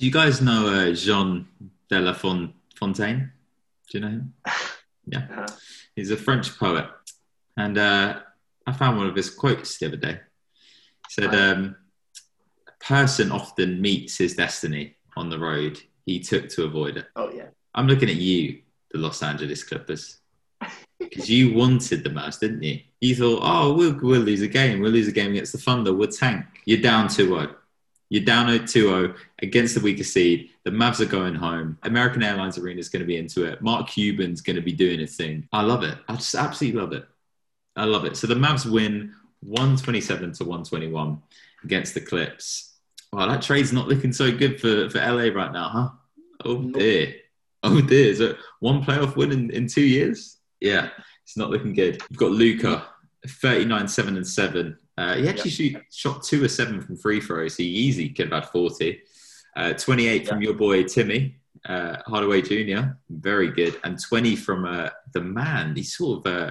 Do you guys know uh, Jean de la Fontaine? Do you know him? Yeah. Uh-huh. He's a French poet. And uh, I found one of his quotes the other day. He said, um, A person often meets his destiny on the road he took to avoid it. Oh yeah. I'm looking at you, the Los Angeles Clippers. Because you wanted the most, didn't you? You thought, oh, we'll, we'll lose a game. We'll lose a game against the Thunder. We'll tank. You're down 2 0. You're down 2 0 against the weaker seed. The Mavs are going home. American Airlines Arena is going to be into it. Mark Cuban's going to be doing his thing. I love it. I just absolutely love it. I love it. So the Mavs win 127 to 121 against the Clips. Wow, that trade's not looking so good for, for LA right now, huh? Oh dear. Oh dear. Is it one playoff win in, in two years? Yeah, it's not looking good. We've got Luka, 39, 7 and 7. Uh, he actually shoot, shot two or seven from free throws. He easy could have had 40. Uh, 28 from your boy Timmy uh, Hardaway Jr. Very good, and 20 from uh, the man. He's sort of uh,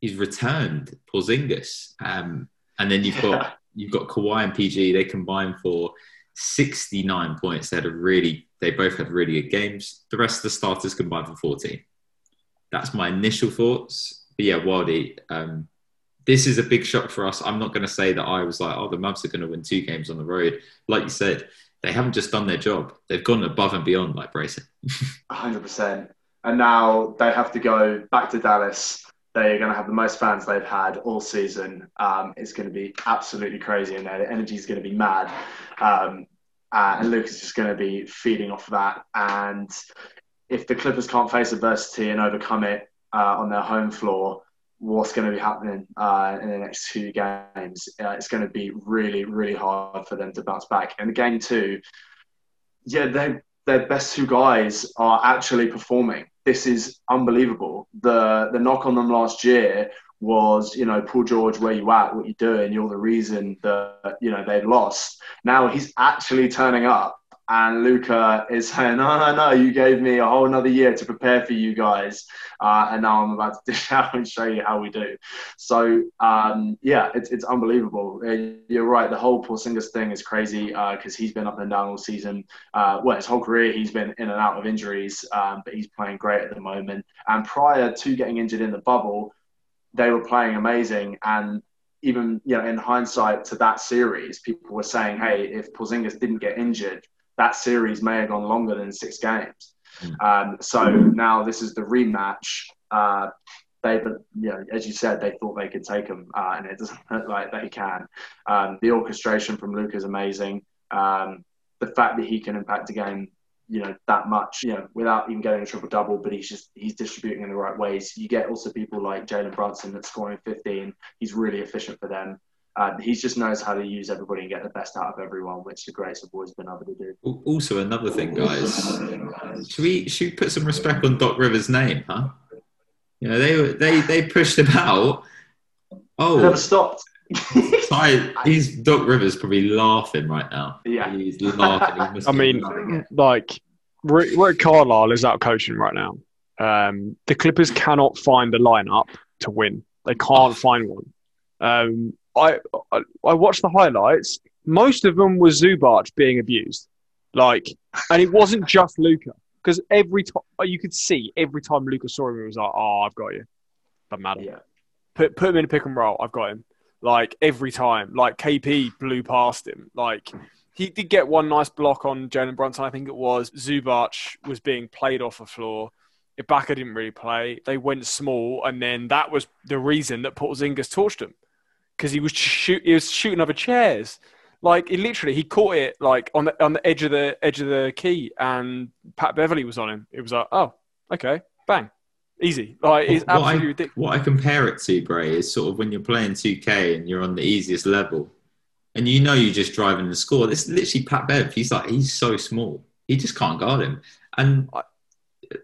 he's returned Porzingis, um, and then you've got you've got Kawhi and PG. They combined for 69 points. They had a really they both had really good games. The rest of the starters combined for 14. That's my initial thoughts. But yeah, Wildy, um, this is a big shock for us. I'm not going to say that I was like, oh, the Mavs are going to win two games on the road. Like you said, they haven't just done their job; they've gone above and beyond, like Brayson. 100%. And now they have to go back to Dallas. They're going to have the most fans they've had all season. Um, it's going to be absolutely crazy in there. The energy is going to be mad. Um, uh, and Luke is just going to be feeding off of that. And if the Clippers can't face adversity and overcome it uh, on their home floor, what's going to be happening uh, in the next two games. Uh, it's going to be really, really hard for them to bounce back. And game two, yeah, they, their best two guys are actually performing. This is unbelievable. The the knock on them last year was, you know, Paul George, where you at? What you doing? You're the reason that you know they've lost. Now he's actually turning up and Luka is saying, "No, no, no! You gave me a whole another year to prepare for you guys, uh, and now I'm about to dish out and show you how we do." So, um, yeah, it's it's unbelievable. Uh, you're right. The whole Porzingis thing is crazy because uh, he's been up and down all season. Uh, well, his whole career he's been in and out of injuries, um, but he's playing great at the moment. And prior to getting injured in the bubble, they were playing amazing and even you know in hindsight to that series, people were saying, "Hey, if Porzingis didn't get injured, that series may have gone longer than six games. Mm. Um, so now this is the rematch. Uh, they, you know, as you said, they thought they could take them, uh, and it doesn't look like they can. Um, the orchestration from Luke is amazing. Um, the fact that he can impact a game, you know, that much, you know, without even getting a triple double, but he's just he's distributing in the right ways. You get also people like Jalen Brunson that's scoring 15. He's really efficient for them. Uh, he just knows how to use everybody and get the best out of everyone, which the greats have always been able to do. Also, another thing, guys, should we should we put some respect on Doc Rivers' name, huh? You know, they they they pushed him out. Oh, never stopped. he's Doc Rivers probably laughing right now. Yeah, he's laughing. He I mean, like Rick Carlisle is out coaching right now. Um, the Clippers cannot find the lineup to win. They can't find one. Um, I, I watched the highlights. Most of them was Zubac being abused, like, and it wasn't just Luka because every time uh, you could see every time Luka saw him, he was like, "Oh, I've got you." Doesn't matter. Yeah. Put put him in a pick and roll. I've got him. Like every time, like KP blew past him. Like he did get one nice block on Jalen Brunson. I think it was Zubac was being played off the floor. Ibaka didn't really play. They went small, and then that was the reason that Porzingis torched him because he was shoot he was shooting other chairs. Like he literally he caught it like on the on the edge of the edge of the key, and Pat Beverley was on him. It was like, oh, okay, bang, easy. Like it's what absolutely I, ridiculous. What I compare it to, Bray, is sort of when you're playing 2K and you're on the easiest level, and you know you're just driving the score. This literally Pat Bev. He's like he's so small, he just can't guard him. And I,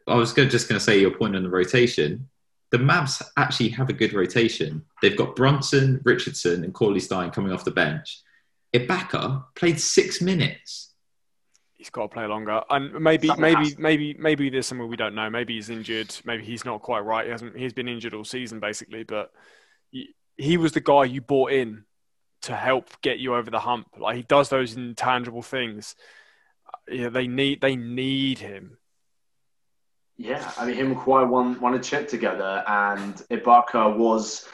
I was just going to say your point on the rotation the Mavs actually have a good rotation. They've got Brunson, Richardson, and Cauley-Stein coming off the bench. Ibaka played six minutes. He's got to play longer, and maybe, Something maybe, maybe, maybe there's something we don't know. Maybe he's injured. Maybe he's not quite right. He hasn't. He's been injured all season, basically. But he, he was the guy you bought in to help get you over the hump. Like he does those intangible things. yeah, they need they need him. Yeah, I mean, him and Kawhi won won a chip together, and Ibaka was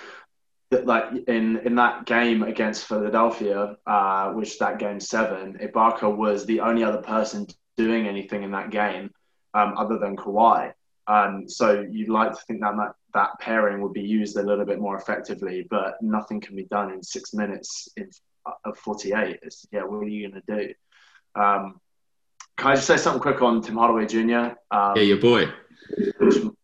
like in in that game against Philadelphia, uh, which that game seven, Ibaka was the only other person doing anything in that game um, other than Kawhi. Um, so you'd like to think that, that that pairing would be used a little bit more effectively, but nothing can be done in six minutes in, uh, of 48. It's, yeah, what are you going to do? Um, can I just say something quick on Tim Hardaway Jr.? Um, yeah, your boy.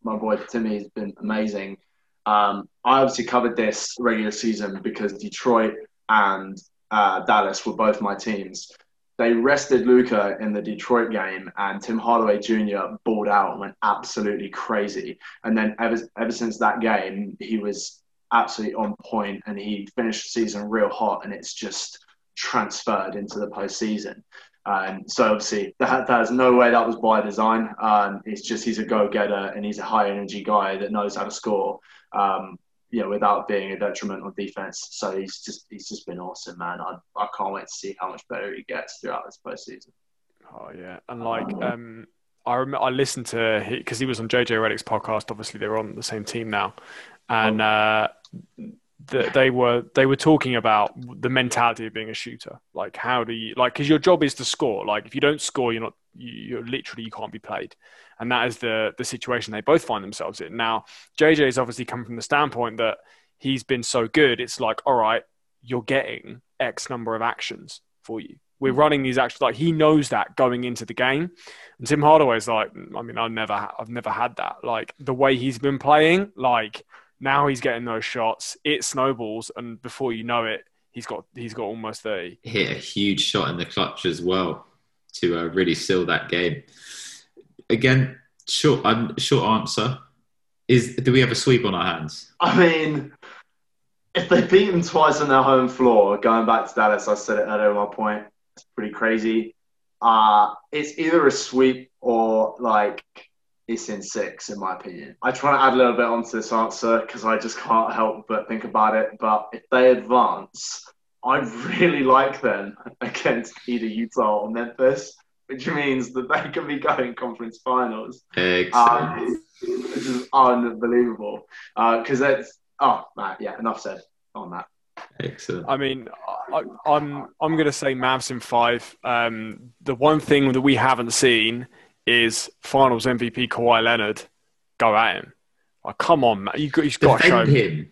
My boy Timmy has been amazing. Um, I obviously covered this regular season because Detroit and uh, Dallas were both my teams. They rested Luka in the Detroit game, and Tim Hardaway Jr. balled out and went absolutely crazy. And then ever ever since that game, he was absolutely on point, and he finished the season real hot, and it's just transferred into the postseason. Um, so obviously, that, there's no way that was by design. Um, it's just he's a go-getter and he's a high energy guy that knows how to score. Um, you know, without being a detriment on defense. So he's just he's just been awesome, man. I, I can't wait to see how much better he gets throughout this postseason. Oh yeah, and like um, I rem- I listened to because he was on JJ Redick's podcast. Obviously, they're on the same team now, and oh. uh, the, they were they were talking about the mentality of being a shooter. Like, how do you like? Because your job is to score. Like, if you don't score, you're not. You're literally you can't be played, and that is the the situation they both find themselves in. Now, JJ has obviously come from the standpoint that he's been so good. It's like, all right, you're getting X number of actions for you. We're mm. running these actions like he knows that going into the game. And Tim Hardaway's like, mm, I mean, I've never, I've never had that. Like the way he's been playing, like now he's getting those shots. It snowballs, and before you know it, he's got he's got almost thirty. Hit a huge shot in the clutch as well to uh, really seal that game. Again, short um, short answer is: Do we have a sweep on our hands? I mean, if they beat them twice on their home floor, going back to Dallas, I said it earlier. at one point, it's pretty crazy. Uh, it's either a sweep or like it's in six, in my opinion. I try to add a little bit onto this answer because I just can't help but think about it. But if they advance, I really like them against either Utah or Memphis, which means that they can be going conference finals. Excellent. Um, this is unbelievable because uh, it's oh man, yeah. Enough said on that. Excellent. I mean, I, am I'm, I'm going to say Mavs in five. Um, the one thing that we haven't seen is Finals MVP Kawhi Leonard go at him. Like, come on, man. You got, he's got to show him.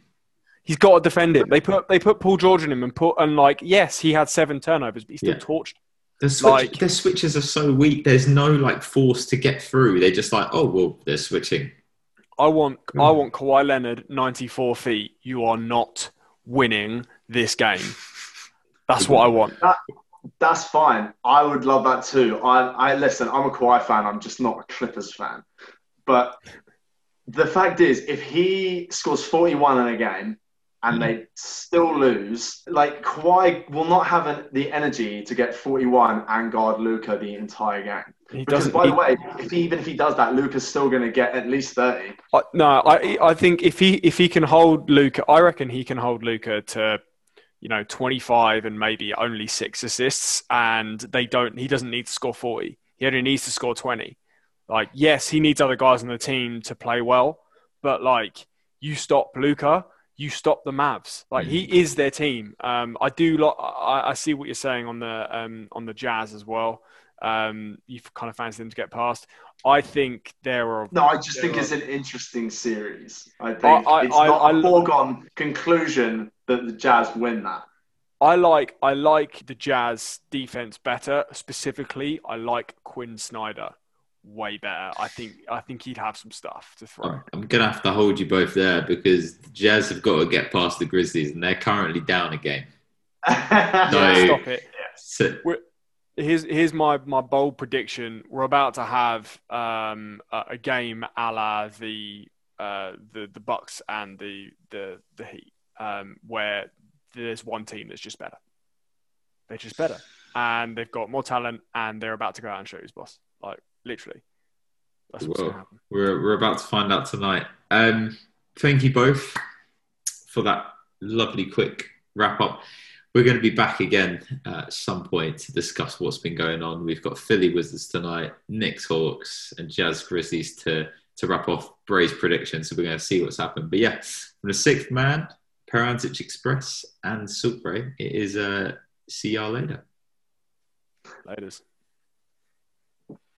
He's got to defend him. They put they put Paul George in him and put and like yes, he had seven turnovers, but he still yeah. torched. The, switch, like, the switches are so weak. There's no like force to get through. They're just like, oh well, they're switching. I want I want Kawhi Leonard 94 feet. You are not winning this game. That's what I want. That, that's fine. I would love that too. I, I listen. I'm a Kawhi fan. I'm just not a Clippers fan. But the fact is, if he scores 41 in a game and they still lose, like Kawhi will not have an, the energy to get 41 and guard Luka the entire game. He because by he, the way, if he, even if he does that, Luka's still going to get at least 30. Uh, no, I I think if he if he can hold Luka, I reckon he can hold Luka to you know 25 and maybe only six assists and they don't he doesn't need to score 40 he only needs to score 20 like yes he needs other guys on the team to play well but like you stop Luka you stop the Mavs like he mm. is their team um, I do lo- I, I, see what you're saying on the um, on the Jazz as well um, you kind of fancy them to get past. I think there are. No, I just think are, it's an interesting series. I think I, I, it's not a foregone conclusion that the Jazz win that. I like I like the Jazz defense better. Specifically, I like Quin Snyder way better. I think I think he'd have some stuff to throw. I'm gonna have to hold you both there because the Jazz have got to get past the Grizzlies and they're currently down a game. so, stop it. So, here's here's my my bold prediction. We're about to have um, a, a, game a la the uh, the the Bucks and the the the Heat, um, where there's one team that's just better. They're just better, and they've got more talent, and they're about to go out and show who's boss. Literally, that's what's well, happen. We're we're about to find out tonight. Um, thank you both for that lovely quick wrap up. we're going to be back again at some point to discuss what's been going on. We've got Philly Wizards tonight, Knicks Hawks, and Jazz Grizzlies to to wrap off Bray's predictions. So we're going to see what's happened. But yeah, from the sixth man, Pero Antic Express, and Salt Bray, it is uh, see y'all later. Laters.